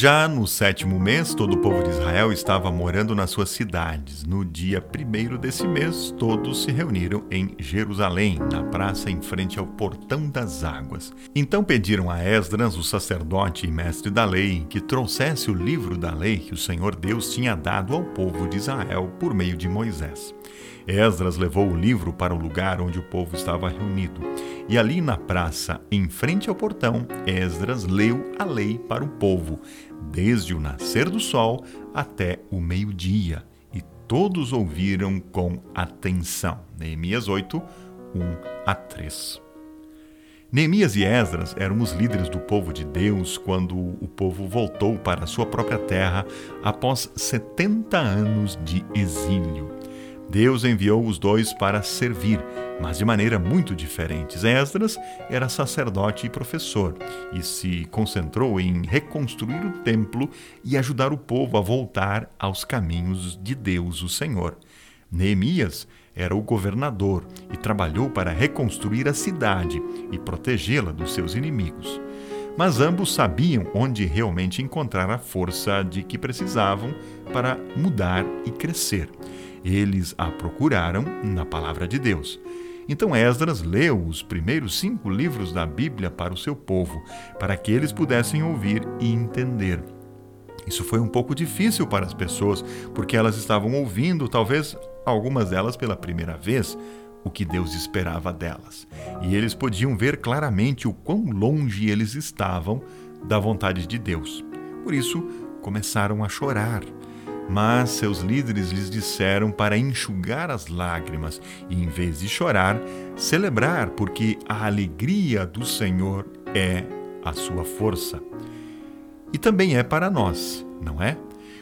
Já no sétimo mês, todo o povo de Israel estava morando nas suas cidades. No dia primeiro desse mês, todos se reuniram em Jerusalém, na praça em frente ao Portão das Águas. Então pediram a Esdras, o sacerdote e mestre da lei, que trouxesse o livro da lei que o Senhor Deus tinha dado ao povo de Israel por meio de Moisés. Esdras levou o livro para o lugar onde o povo estava reunido. E ali na praça, em frente ao portão, Esdras leu a lei para o povo, desde o nascer do sol até o meio-dia. E todos ouviram com atenção. Neemias 8, 1 a 3. Neemias e Esdras eram os líderes do povo de Deus quando o povo voltou para sua própria terra após 70 anos de exílio. Deus enviou os dois para servir, mas de maneira muito diferente. Esdras era sacerdote e professor e se concentrou em reconstruir o templo e ajudar o povo a voltar aos caminhos de Deus, o Senhor. Neemias era o governador e trabalhou para reconstruir a cidade e protegê-la dos seus inimigos. Mas ambos sabiam onde realmente encontrar a força de que precisavam para mudar e crescer. Eles a procuraram na palavra de Deus. Então Esdras leu os primeiros cinco livros da Bíblia para o seu povo, para que eles pudessem ouvir e entender. Isso foi um pouco difícil para as pessoas, porque elas estavam ouvindo, talvez algumas delas pela primeira vez, o que Deus esperava delas. E eles podiam ver claramente o quão longe eles estavam da vontade de Deus. Por isso, começaram a chorar mas seus líderes lhes disseram para enxugar as lágrimas e, em vez de chorar, celebrar, porque a alegria do Senhor é a sua força. E também é para nós, não é?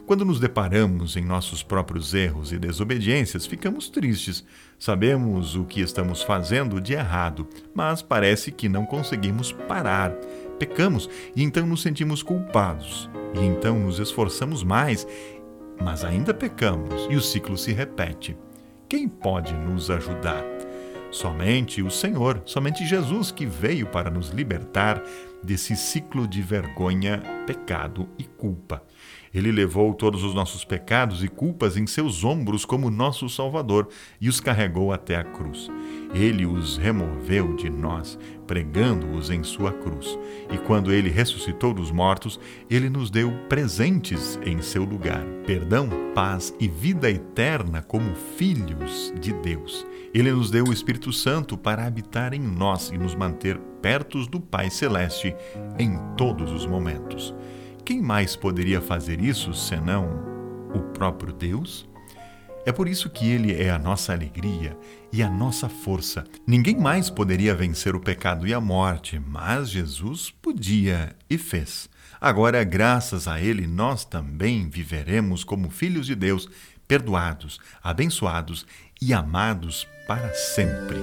Quando nos deparamos em nossos próprios erros e desobediências, ficamos tristes. Sabemos o que estamos fazendo de errado, mas parece que não conseguimos parar. Pecamos e então nos sentimos culpados. E então nos esforçamos mais mas ainda pecamos e o ciclo se repete. Quem pode nos ajudar? Somente o Senhor, somente Jesus que veio para nos libertar desse ciclo de vergonha, pecado e culpa. Ele levou todos os nossos pecados e culpas em seus ombros como nosso Salvador e os carregou até a cruz. Ele os removeu de nós, pregando-os em sua cruz. E quando ele ressuscitou dos mortos, ele nos deu presentes em seu lugar: perdão, paz e vida eterna como filhos de Deus. Ele nos deu o Espírito Santo para habitar em nós e nos manter perto do Pai Celeste em todos os momentos. Quem mais poderia fazer isso senão o próprio Deus? É por isso que Ele é a nossa alegria e a nossa força. Ninguém mais poderia vencer o pecado e a morte, mas Jesus podia e fez. Agora, graças a Ele, nós também viveremos como filhos de Deus, perdoados, abençoados e amados para sempre.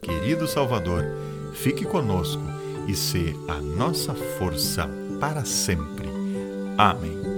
Querido Salvador, fique conosco e se a nossa força para sempre. Amém.